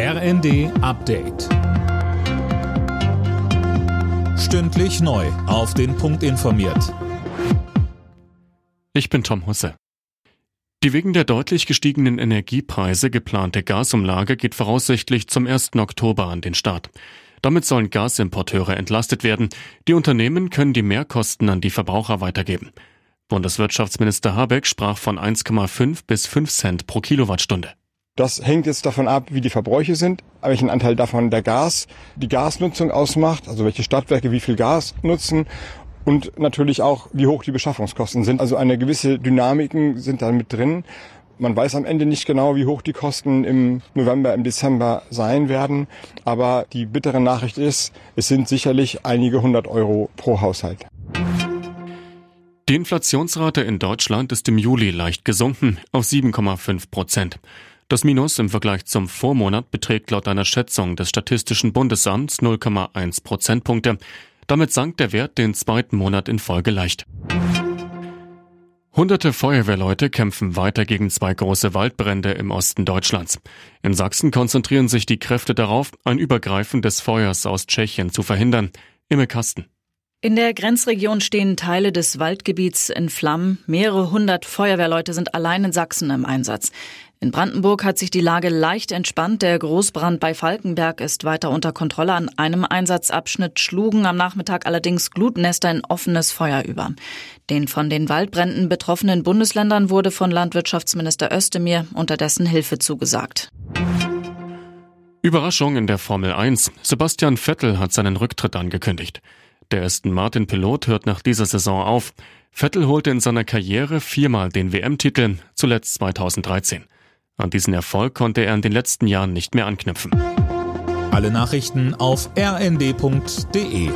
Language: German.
RND Update. Stündlich neu. Auf den Punkt informiert. Ich bin Tom Husse. Die wegen der deutlich gestiegenen Energiepreise geplante Gasumlage geht voraussichtlich zum 1. Oktober an den Start. Damit sollen Gasimporteure entlastet werden. Die Unternehmen können die Mehrkosten an die Verbraucher weitergeben. Bundeswirtschaftsminister Habeck sprach von 1,5 bis 5 Cent pro Kilowattstunde. Das hängt jetzt davon ab, wie die Verbräuche sind, welchen Anteil davon der Gas, die Gasnutzung ausmacht, also welche Stadtwerke wie viel Gas nutzen und natürlich auch, wie hoch die Beschaffungskosten sind. Also eine gewisse Dynamiken sind da mit drin. Man weiß am Ende nicht genau, wie hoch die Kosten im November, im Dezember sein werden. Aber die bittere Nachricht ist, es sind sicherlich einige hundert Euro pro Haushalt. Die Inflationsrate in Deutschland ist im Juli leicht gesunken auf 7,5 Prozent. Das Minus im Vergleich zum Vormonat beträgt laut einer Schätzung des Statistischen Bundesamts 0,1 Prozentpunkte. Damit sank der Wert den zweiten Monat in Folge leicht. Hunderte Feuerwehrleute kämpfen weiter gegen zwei große Waldbrände im Osten Deutschlands. In Sachsen konzentrieren sich die Kräfte darauf, ein Übergreifen des Feuers aus Tschechien zu verhindern. Imme Kasten. In der Grenzregion stehen Teile des Waldgebiets in Flammen. Mehrere hundert Feuerwehrleute sind allein in Sachsen im Einsatz. In Brandenburg hat sich die Lage leicht entspannt. Der Großbrand bei Falkenberg ist weiter unter Kontrolle. An einem Einsatzabschnitt schlugen am Nachmittag allerdings Glutnester in offenes Feuer über. Den von den Waldbränden betroffenen Bundesländern wurde von Landwirtschaftsminister Özdemir unterdessen Hilfe zugesagt. Überraschung in der Formel 1. Sebastian Vettel hat seinen Rücktritt angekündigt. Der Aston Martin Pilot hört nach dieser Saison auf. Vettel holte in seiner Karriere viermal den WM-Titel, zuletzt 2013. An diesen Erfolg konnte er in den letzten Jahren nicht mehr anknüpfen. Alle Nachrichten auf rnd.de